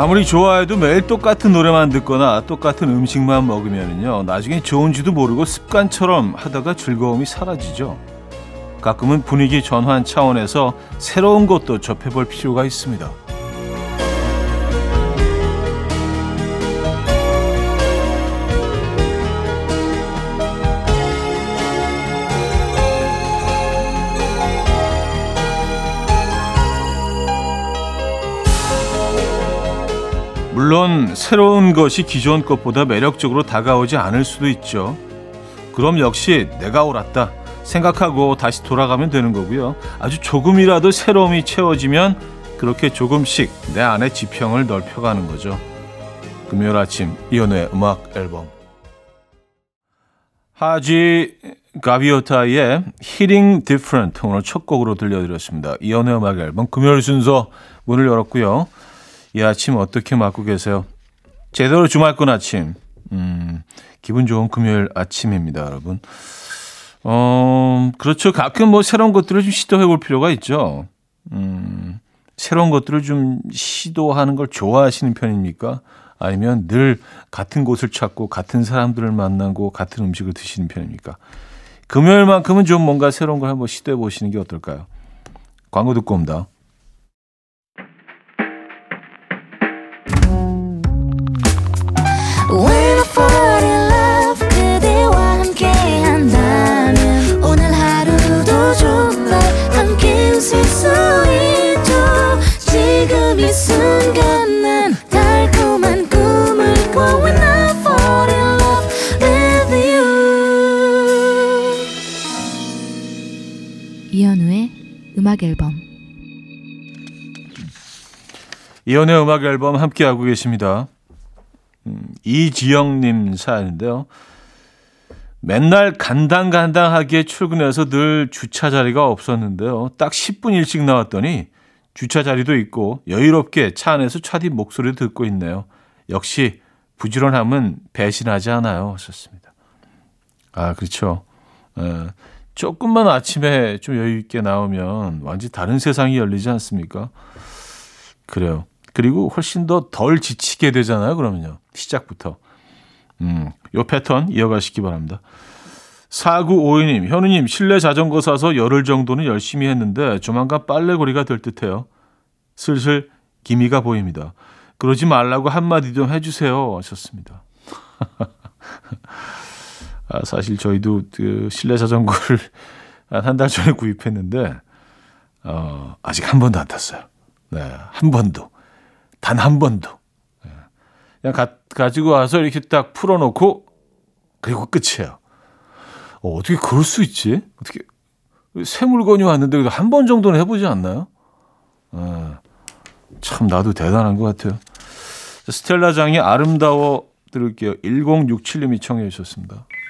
아무리 좋아해도 매일 똑같은 노래만 듣거나 똑같은 음식만 먹으면요 나중에 좋은지도 모르고 습관처럼 하다가 즐거움이 사라지죠. 가끔은 분위기 전환 차원에서 새로운 것도 접해볼 필요가 있습니다. 물론 새로운 것이 기존 것보다 매력적으로 다가오지 않을 수도 있죠. 그럼 역시 내가 옳았다 생각하고 다시 돌아가면 되는 거고요. 아주 조금이라도 새로움이 채워지면 그렇게 조금씩 내 안의 지평을 넓혀가는 거죠. 금요일 아침 이연우의 음악 앨범 하지 가비오타의 Hitting Different 오늘 첫 곡으로 들려드렸습니다. 이연우의 음악 앨범 금요일 순서 문을 열었고요. 이 아침 어떻게 맞고 계세요? 제대로 주말권 아침. 음, 기분 좋은 금요일 아침입니다, 여러분. 어, 그렇죠. 가끔 뭐 새로운 것들을 좀 시도해 볼 필요가 있죠. 음, 새로운 것들을 좀 시도하는 걸 좋아하시는 편입니까? 아니면 늘 같은 곳을 찾고 같은 사람들을 만나고 같은 음식을 드시는 편입니까? 금요일만큼은 좀 뭔가 새로운 걸 한번 시도해 보시는 게 어떨까요? 광고 듣고 옵니다. 음악 앨범 이연의 음악 앨범 함께 하고 계십니다. 음, 이지영님 사연인데요. 맨날 간당간당하게 출근해서 늘 주차 자리가 없었는데요. 딱 10분 일찍 나왔더니 주차 자리도 있고 여유롭게 차 안에서 차디 목소리를 듣고 있네요. 역시 부지런함은 배신하지 않아요. 하셨습니다. 아, 그렇죠. 에, 조금만 아침에 좀 여유 있게 나오면 완전 다른 세상이 열리지 않습니까? 그래요. 그리고 훨씬 더 덜 지치게 되잖아요. 그러면요. 시작부터. 음, 요 패턴 이어가시기 바랍니다. 4952님, 현우님, 실내 자전거 사서 열흘 정도는 열심히 했는데 조만간 빨래고리가 될 듯해요. 슬슬 기미가 보입니다. 그러지 말라고 한마디 좀 해주세요. 하셨습니다. 아, 사실 저희도 그 실내 자전거를 한 달 전에 구입했는데 어, 아직 한 번도 안 탔어요. 네, 한 번도 단 한 번도 네. 그냥 가, 가지고 와서 이렇게 딱 풀어놓고 그리고 끝이에요. 어, 어떻게 그럴 수 있지? 어떻게 새 물건이 왔는데 한 번 정도는 해보지 않나요? 네, 참 나도 대단한 것 같아요. 스텔라장이 아름다워 들을게요. 1067님이 청해 주셨습니다.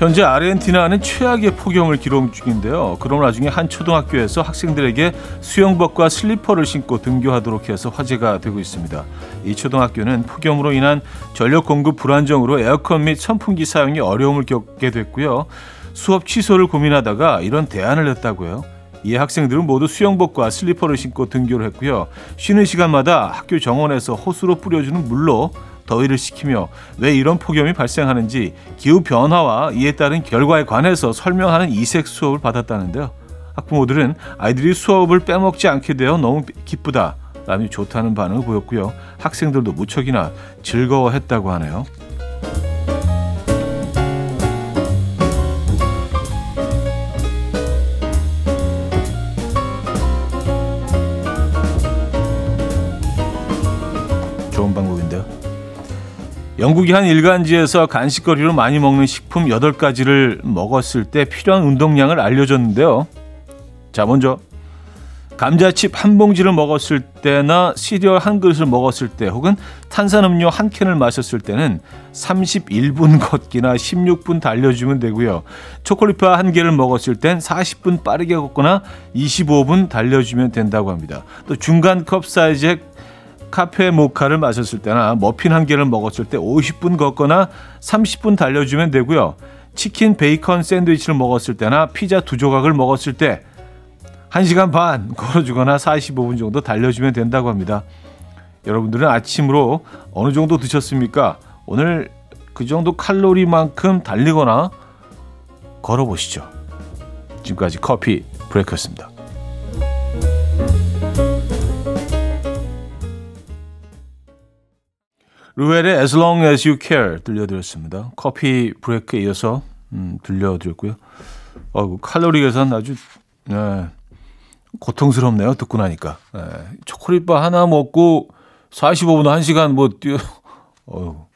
현재 아르헨티나는 최악의 폭염을 기록 중인데요. 그럼 나중에 한 초등학교에서 학생들에게 수영복과 슬리퍼를 신고 등교하도록 해서 화제가 되고 있습니다. 이 초등학교는 폭염으로 인한 전력 공급 불안정으로 에어컨 및 선풍기 사용이 어려움을 겪게 됐고요. 수업 취소를 고민하다가 이런 대안을 냈다고요. 이 학생들은 모두 수영복과 슬리퍼를 신고 등교를 했고요. 쉬는 시간마다 학교 정원에서 호수로 뿌려주는 물로 더위를 식히며 왜 이런 폭염이 발생하는지 기후 변화와 이에 따른 결과에 관해서 설명하는 이색 수업을 받았다는데요. 학부모들은 아이들이 수업을 빼먹지 않게 되어 너무 기쁘다. 라며 좋다는 반응을 보였고요. 학생들도 무척이나 즐거워했다고 하네요. 영국이 한 일간지에서 간식거리로 많이 먹는 식품 8가지를 먹었을 때 필요한 운동량을 알려줬는데요. 자, 먼저 감자칩 한 봉지를 먹었을 때나 시리얼 한 그릇을 먹었을 때 혹은 탄산음료 한 캔을 마셨을 때는 31분 걷기나 16분 달려주면 되고요. 초콜릿바 한 개를 먹었을 땐 40분 빠르게 걷거나 25분 달려주면 된다고 합니다. 또 중간 컵 사이즈의 카페 모카를 마셨을 때나 머핀 한 개를 먹었을 때 50분 걷거나 30분 달려주면 되고요. 치킨 베이컨 샌드위치를 먹었을 때나 피자 두 조각을 먹었을 때 1시간 반 걸어주거나 45분 정도 달려주면 된다고 합니다. 여러분들은 아침으로 어느 정도 드셨습니까? 오늘 그 정도 칼로리만큼 달리거나 걸어보시죠. 지금까지 커피 브레이크였습니다. Ruel의 As Long As You Care 들려드렸습니다. coffee break에 이어서 음, 들려드렸고요. 어, 칼로리 계산 아주 네, 고통스럽네요. 듣고 나니까. 네, 초콜릿바 하나 먹고 45분, 1시간 뭐 뛰어. 어휴.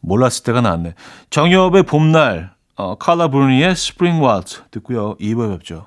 몰랐을 때가 낫네. 정엽의 봄날, 어, 칼라 브루니의 Spring Waltz 듣고요. 2부에 뵙죠.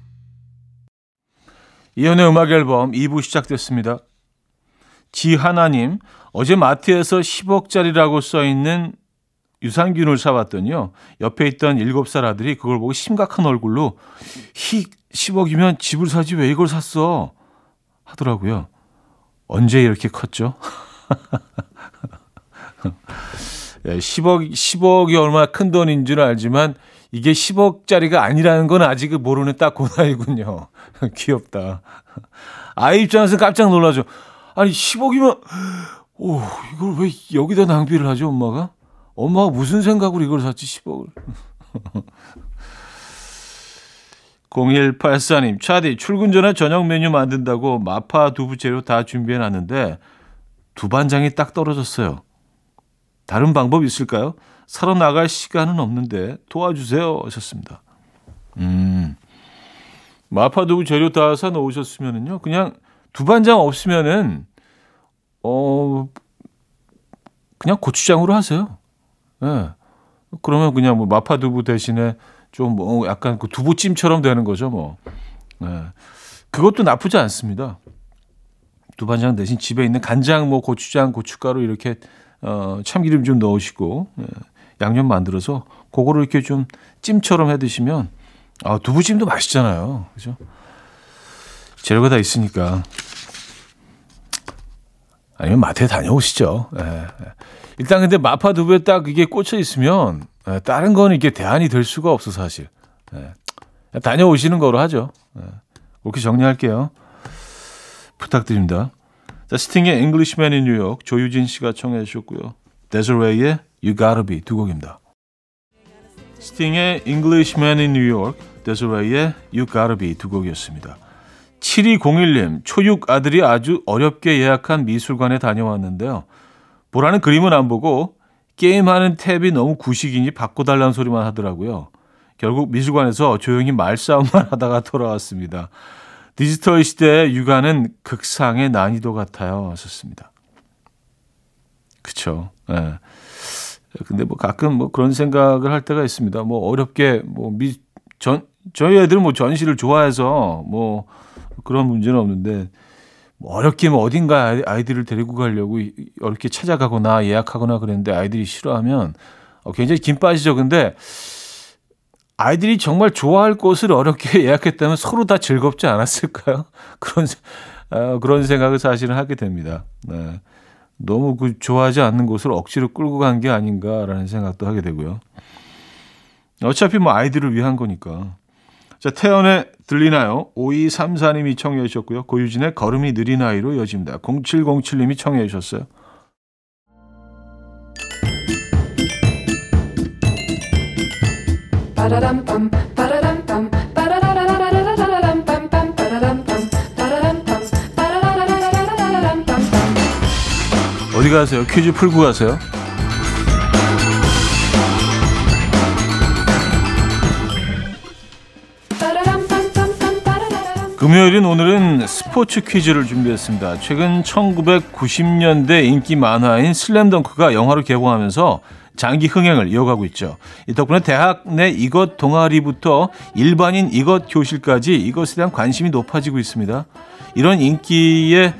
이현우의 음악 앨범 2부 시작됐습니다. 지하나님 어제 마트에서 10억짜리라고 써있는 유산균을 사왔더니요. 옆에 있던 7살 아들이 그걸 보고 심각한 얼굴로 히 10억이면 집을 사지 왜 이걸 샀어? 하더라고요. 언제 이렇게 컸죠? 10억, 예, 10억이 얼마나 큰 돈인 줄 알지만 이게 10억짜리가 아니라는 건 아직 모르는 딱 그 나이군요. 귀엽다. 아이 입장에서 깜짝 놀라죠. 아니 10억이면 오 이걸 왜 여기다 낭비를 하죠 엄마가? 엄마가 무슨 생각으로 이걸 샀지 10억을. 0184님, 차디, 출근 전에 저녁 메뉴 만든다고 마파 두부 재료 다 준비해 놨는데 두 반장이 딱 떨어졌어요. 다른 방법 있을까요? 사러 나갈 시간은 없는데 도와주세요 하셨습니다. 음. 마파두부 재료 다 사 놓으셨으면은요. 그냥 두반장 없으면은 어 그냥 고추장으로 하세요. 예. 네. 그러면 그냥 뭐 마파두부 대신에 좀 뭐 약간 그 두부찜처럼 되는 거죠, 뭐. 예. 네. 그것도 나쁘지 않습니다. 두반장 대신 집에 있는 간장, 뭐 고추장, 고춧가루 이렇게 어 참기름 좀 넣으시고 예. 양념 만들어서 그거를 이렇게 좀 찜처럼 해 드시면 아, 두부찜도 맛있잖아요. 그죠? 재료가 다 있으니까. 아니면 마트에 다녀오시죠. 예, 예. 일단 근데 마파 두부에 딱 이게 꽂혀 있으면 예, 다른 거는 이게 대안이 될 수가 없어 사실. 예. 다녀오시는 거로 하죠. 예. 그렇게 정리할게요. 부탁드립니다. 자, 스팅의 New York 조유진 씨가 청해 주셨고요. 데저웨이의 You Gotta Be 두 곡입니다. 스팅의 Englishman in New York, 데스웨이의 You Gotta Be 두 곡이었습니다. 7201님, 초육 아들이 아주 어렵게 예약한 미술관에 다녀왔는데요. 보라는 그림은 안 보고 게임하는 탭이 너무 구식이니 바꿔달라는 소리만 하더라고요. 결국 미술관에서 조용히 말싸움만 하다가 돌아왔습니다. 디지털 시대의 육아는 극상의 난이도 같아요. 하셨습니다. 그쵸. 예. 네. 근데 뭐 가끔 뭐 그런 생각을 할 때가 있습니다. 뭐 어렵게 뭐 미 전 저희 애들은 뭐 전시를 좋아해서 뭐 그런 문제는 없는데 뭐 어렵게 뭐 어딘가 아이들을 데리고 가려고 어렵게 찾아가거나 예약하거나 그랬는데 아이들이 싫어하면 어, 굉장히 긴 빠지죠. 근데 아이들이 정말 좋아할 곳을 어렵게 예약했다면 서로 다 즐겁지 않았을까요? 그런 어, 그런 생각을 사실은 하게 됩니다. 네. 너무 그 좋아하지 않는 곳을 억지로 끌고 간 게 아닌가라는 생각도 하게 되고요. 어차피 뭐 아이들을 위한 거니까. 자, 태연의 들리나요? 5234님이 청해 주셨고요. 고유진의 걸음이 느린 아이로 이어집니다. 0707님이 청해 주셨어요. 어디 가세요? 퀴즈 풀고 가세요. 금요일인 오늘은 스포츠 퀴즈를 준비했습니다. 최근 1990년대 인기 만화인 슬램덩크가 영화로 개봉하면서 장기 흥행을 이어가고 있죠. 이 덕분에 대학 내 이것 동아리부터 일반인 이것 교실까지 이것에 대한 관심이 높아지고 있습니다. 이런 인기에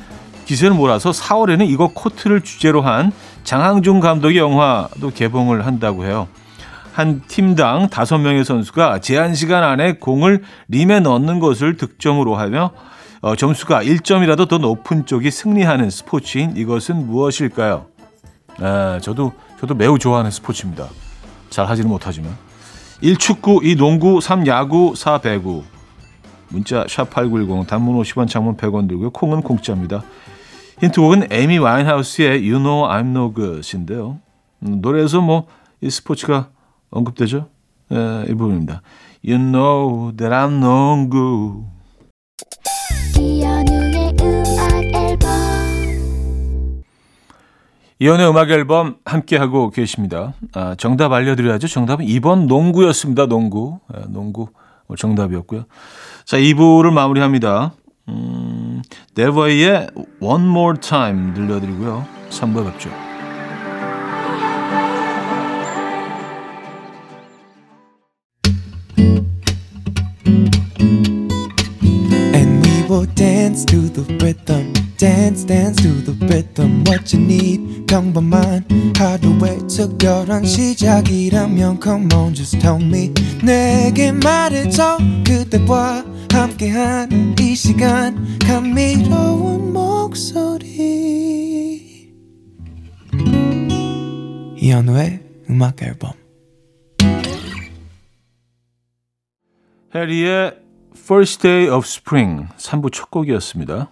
기세를 몰아서 4월에는 이것 코트를 주제로 한 장항준 감독의 영화도 개봉을 한다고 해요. 한 팀당 다섯 명의 선수가 제한 시간 안에 공을 림에 넣는 것을 득점으로 하며 어, 점수가 1점이라도 더 높은 쪽이 승리하는 스포츠인 이것은 무엇일까요? 아, 저도 저도 매우 좋아하는 스포츠입니다. 잘 하지는 못하지만 1축구, 2 농구, 3 야구, 4 배구 문자 샵8910 단문 50원 장문 100원 들고요. 콩은 공짜입니다. 힌트곡은 에미 와인하우스의 You Know I'm No Good인데요. 음, 노래에서 뭐 이 스포츠가 언급되죠? 예, 이 부분입니다. You know that I'm no good. 이연우의 음악 앨범 이연의 음악 앨범 함께 하고 계십니다. 아, 정답 알려드려야죠. 정답은 2번 농구였습니다. 농구. 예, 농구 정답이었고요. 자, 2부를 마무리합니다. 음, 네버의 One More Time 들려드리고요. 3부 뵙죠. will dance to the rhythm dance dance to the rhythm what you need 평범한 하루의 특별한 시작이라면 come on just tell me. 내게 말해줘 그대와 함께한 이 시간. 감미로운 목소리. 이현우의 음악 앨범. 해리의 First Day of Spring 3부 첫 곡이었습니다.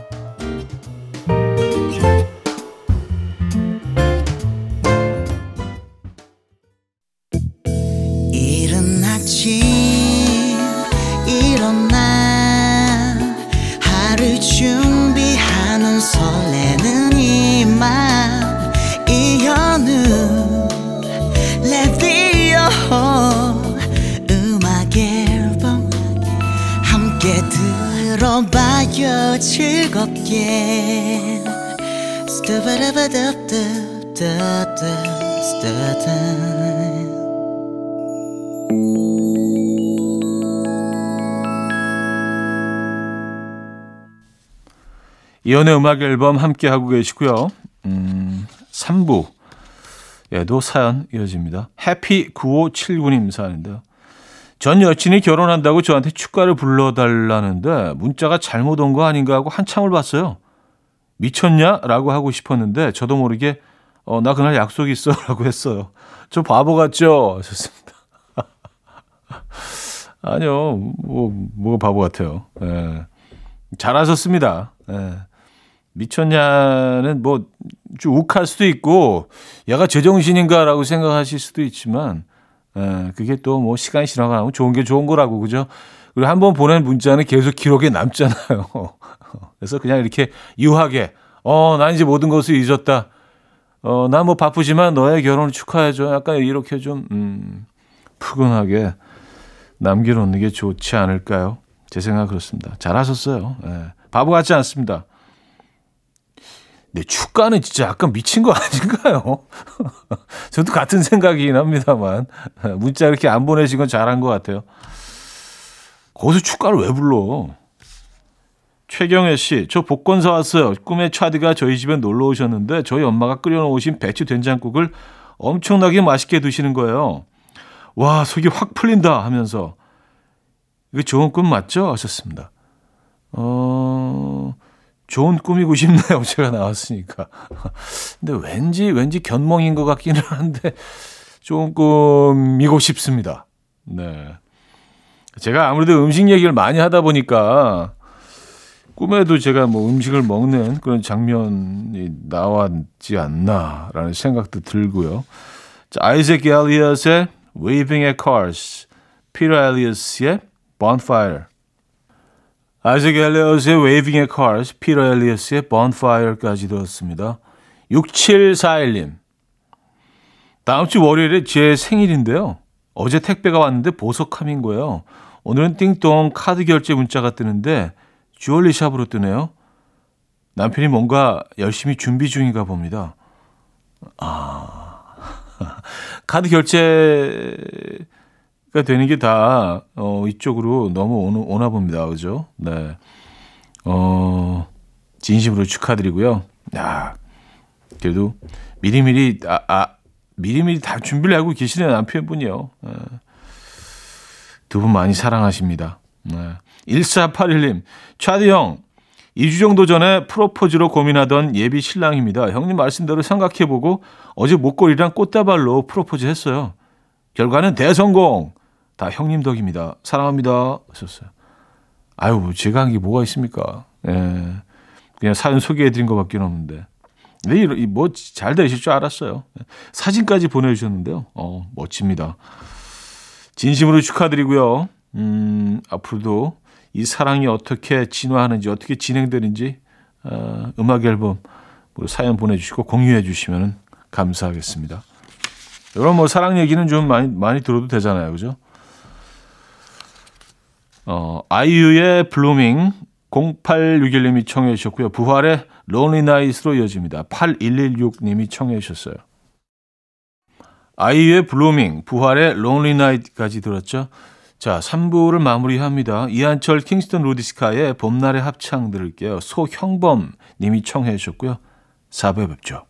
이연의 음악 앨범 함께 하고 계시고요. 음, 3부 에도 사연 이어집니다. 해피 9579님 사연인데요. 전 여친이 결혼한다고 저한테 축가를 불러달라는데 문자가 잘못 온 거 아닌가 하고 한참을 봤어요. 미쳤냐? 라고 하고 싶었는데 저도 모르게 어, 나 그날 약속 있어. 라고 했어요. 저 바보 같죠? 하셨습니다. 아니요, 뭐, 뭐가 바보 같아요. 예. 잘하셨습니다. 예. 미쳤냐는 뭐, 좀 욱할 수도 있고, 얘가 제정신인가라고 생각하실 수도 있지만, 예, 그게 또 뭐 시간이 지나가면 좋은 게 좋은 거라고, 그죠? 그리고 한 번 보낸 문자는 계속 기록에 남잖아요. 그래서 그냥 이렇게 유하게, 어, 난 이제 모든 것을 잊었다. 어, 난뭐 바쁘지만 너의 결혼을 축하해줘. 약간 이렇게 좀, 음, 푸근하게 남겨놓는 게 좋지 않을까요? 제 생각 그렇습니다. 잘하셨어요. 예. 바보 같지 않습니다. 네, 축가는 진짜 약간 미친 거 아닌가요? 저도 같은 생각이긴 합니다만. 문자 이렇게 안 보내신 건 잘한 것 같아요. 거기서 축가를 왜 불러? 최경혜 씨, 저 복권 사왔어요. 꿈의 차디가 저희 집에 놀러 오셨는데 저희 엄마가 끓여놓으신 배추 된장국을 엄청나게 맛있게 드시는 거예요. 와, 속이 확 풀린다 하면서 이거 좋은 꿈 맞죠? 하셨습니다. 어, 좋은 꿈이고 싶네요. 제가 나왔으니까. 근데 왠지, 왠지 견몽인 것 같기는 한데, 좋은 꿈이고 싶습니다. 네. 제가 아무래도 음식 얘기를 많이 하다 보니까, 꿈에도 제가 뭐 음식을 먹는 그런 장면이 나왔지 않나라는 생각도 들고요. 자, 아이색 엘리엇의 Waving at Cars, 피터 엘리엇의 Bonfire, 아이색 엘리엇의 Waving at Cars, 피터 엘리엇의 Bonfire까지 들었습니다. 6741님. 다음 주 월요일에 제 생일인데요. 어제 택배가 왔는데 보석함인 거예요. 오늘은 띵동 카드 결제 문자가 뜨는데 주얼리 샵으로 뜨네요. 남편이 뭔가 열심히 준비 중인가 봅니다. 아, 카드 결제가 되는 게 다, 어, 이쪽으로 너무 오나, 오나 봅니다. 그죠? 네. 어, 진심으로 축하드리고요. 야, 그래도 미리미리, 아, 아, 미리미리 다 준비를 하고 계시는 남편분이요. 네. 두분 많이 사랑하십니다. 네. 1481님, 차디 형, 2주 정도 전에 프로포즈로 고민하던 예비 신랑입니다. 형님 말씀대로 생각해보고 어제 목걸이랑 꽃다발로 프로포즈 했어요. 결과는 대성공! 다 형님 덕입니다. 사랑합니다. 하셨어요. 아유, 제가 한 게 뭐가 있습니까? 예. 그냥 사연 소개해드린 것밖에 없는데. 근데 뭐잘 되실 줄 알았어요. 사진까지 보내주셨는데요. 어, 멋집니다. 진심으로 축하드리고요. 음, 앞으로도 이 사랑이 어떻게 진화하는지 어떻게 진행되는지 어, 음악 앨범 사연 보내주시고 공유해 주시면 감사하겠습니다. 이런 뭐 사랑 얘기는 좀 많이 많이 들어도 되잖아요, 그죠? 어, 아이유의 Blueming 0861님이 청해 주셨고요. 부활의 Lonely Night로 이어집니다. 8116님이 청해 주셨어요. 아이유의 Blueming, 부활의 Lonely Night까지 들었죠. 자, 3부를 마무리합니다. 이한철 킹스턴 로디스카의 봄날의 합창 들을게요. 소형범 님이 청해 주셨고요. 4부에 뵙죠.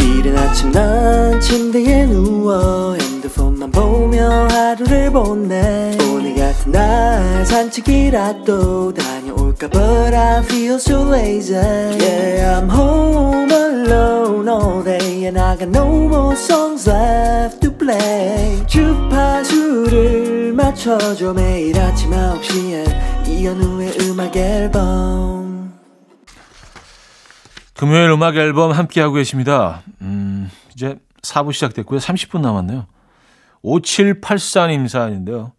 이른 아침 난 침대에 누워 핸드폰만 보며 하루를 보내 오늘 같은 날 산책이라도 다녀올까 But I feel so lazy Yeah, I'm home alone all day And I got no more songs left to play 주파수를 맞춰줘 매일 아침 9시에 이현우의 음악 앨범 금요일 음악 앨범 함께하고 계십니다. 음, 이제 4부 시작됐고요. 30분 남았네요. 5784님 사연인데요.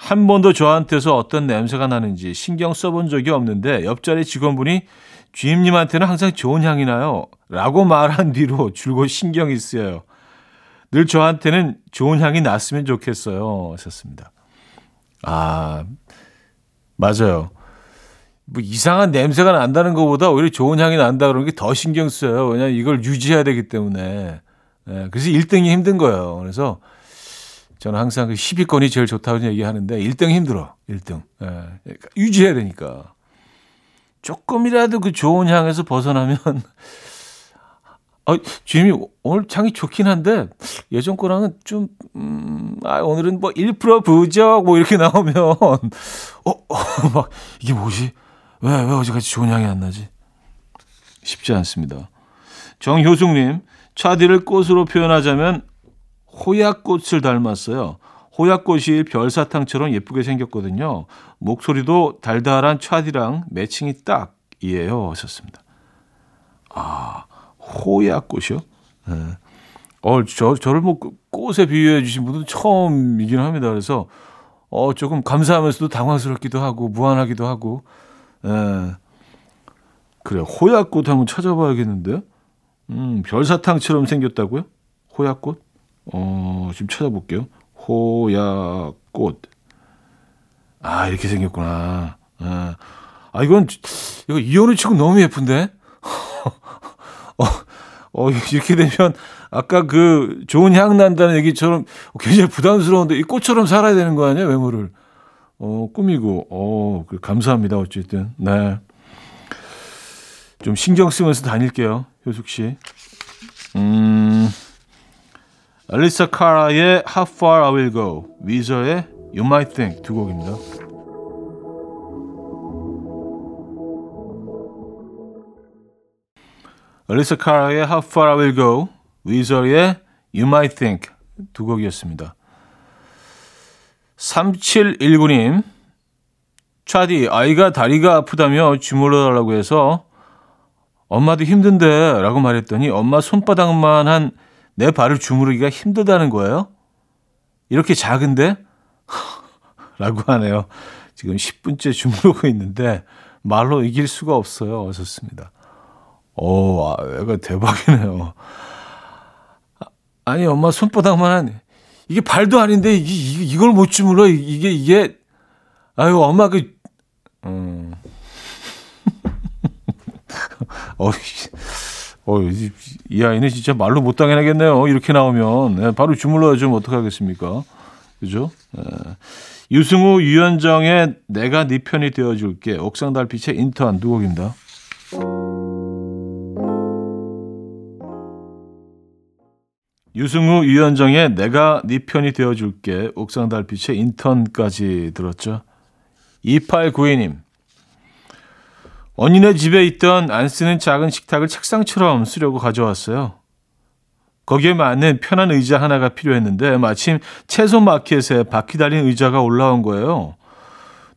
한 번도 저한테서 어떤 냄새가 나는지 신경 써본 적이 없는데 옆자리 직원분이 주임님한테는 항상 좋은 향이 나요. 라고 말한 뒤로 줄곧 신경이 쓰여요. 늘 저한테는 좋은 향이 났으면 좋겠어요. 하셨습니다. 아, 맞아요. 뭐 이상한 냄새가 난다는 것보다 오히려 좋은 향이 난다 그러는 게더 신경 쓰여요. 왜냐하면 이걸 유지해야 되기 때문에. 예, 그래서 1등이 힘든 거예요. 그래서 저는 항상 그 10위권이 제일 좋다고 얘기하는데 1등 힘들어. 1등. 예. 유지해야 되니까. 조금이라도 그 좋은 향에서 벗어나면 어, 주임이 오늘 향이 좋긴 한데 예전 거랑은 좀 음, 아, 오늘은 뭐 1% 부족 뭐 이렇게 나오면 어, 어, 막 이게 뭐지? 왜, 왜 어제같이 좋은 향이 안 나지? 쉽지 않습니다. 정효숙님, 차디를 꽃으로 표현하자면 호야꽃을 닮았어요. 호야꽃이 별사탕처럼 예쁘게 생겼거든요. 목소리도 달달한 차디랑 매칭이 딱이에요. 하셨습니다. 아, 호야꽃이요? 네. 어, 저, 저를 뭐 꽃에 비유해 주신 분은 처음이긴 합니다. 그래서, 어, 조금 감사하면서도 당황스럽기도 하고, 무안하기도 하고, 예. 그래, 호야꽃 한번 찾아봐야겠는데? 음, 별사탕처럼 생겼다고요? 호야꽃? 어, 지금 찾아볼게요. 호야꽃. 아, 이렇게 생겼구나. 아, 아 이건, 이거 이혼을 치고 너무 예쁜데? 어, 어, 이렇게 되면, 아까 그 좋은 향 난다는 얘기처럼 굉장히 부담스러운데 이 꽃처럼 살아야 되는 거 아니에요, 외모를. 어, 꾸미고, 어, 그 감사합니다. 어쨌든. 네. 좀 신경 쓰면서 다닐게요, 효숙 씨. 음, 알리사 카라의 How Far I Will Go, 위저의 You Might Think 두 곡입니다. 알리사 카라의 How Far I Will Go, 위저의 You Might Think 두 곡이었습니다. 3719님, 차디, 아이가 다리가 아프다며 주물러 달라고 해서 엄마도 힘든데 라고 말했더니 엄마 손바닥만 한 내 발을 주무르기가 힘들다는 거예요. 이렇게 작은데? 라고 하네요. 지금 10분째 주무르고 있는데 말로 이길 수가 없어요. 어셨습니다. 오, 아, 애가 대박이네요. 아니, 엄마 손바닥만 한, 이게 발도 아닌데, 이, 이걸 못 주물러. 이게, 이게, 아유, 엄마 그, 음. 어, 어, 이, 이 아이는 진짜 말로 못 당해내겠네요. 이렇게 나오면. 네, 바로 주물러주면 어떡하겠습니까? 그죠? 네. 유승우, 유현정의 내가 네 편이 되어줄게. 옥상 달빛의 인턴 두 곡입니다. 유승우, 유현정의 내가 네 편이 되어줄게. 옥상 달빛의 인턴까지 들었죠. 2892님. 언니네 집에 있던 안 쓰는 작은 식탁을 책상처럼 쓰려고 가져왔어요. 거기에 맞는 편한 의자 하나가 필요했는데 마침 채소 마켓에 바퀴 달린 의자가 올라온 거예요.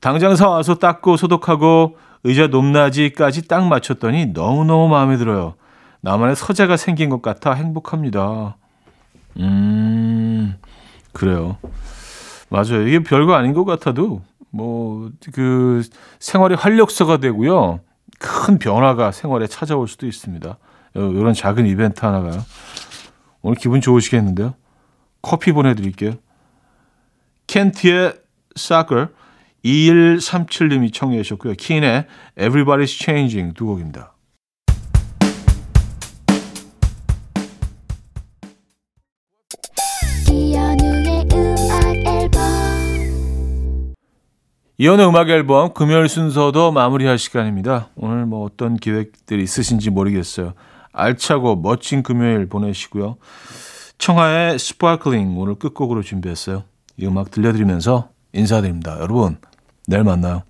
당장 사와서 닦고 소독하고 의자 높낮이까지 딱 맞췄더니 너무너무 마음에 들어요. 나만의 서재가 생긴 것 같아 행복합니다. 음, 그래요. 맞아요. 이게 별거 아닌 것 같아도 뭐 그 생활의 활력소가 되고요. 큰 변화가 생활에 찾아올 수도 있습니다. 이런 작은 이벤트 하나가요. 오늘 기분 좋으시겠는데요? 커피 보내드릴게요. 켄트의 Soccer 2137님이 청해 주셨고요. 킨의 Everybody's Changing 두 곡입니다. 이현우의 음악 앨범 금요일 순서도 마무리할 시간입니다. 오늘 뭐 어떤 기획들이 있으신지 모르겠어요. 알차고 멋진 금요일 보내시고요. 청하의 Sparkling 오늘 끝곡으로 준비했어요. 이 음악 들려드리면서 인사드립니다. 여러분, 내일 만나요.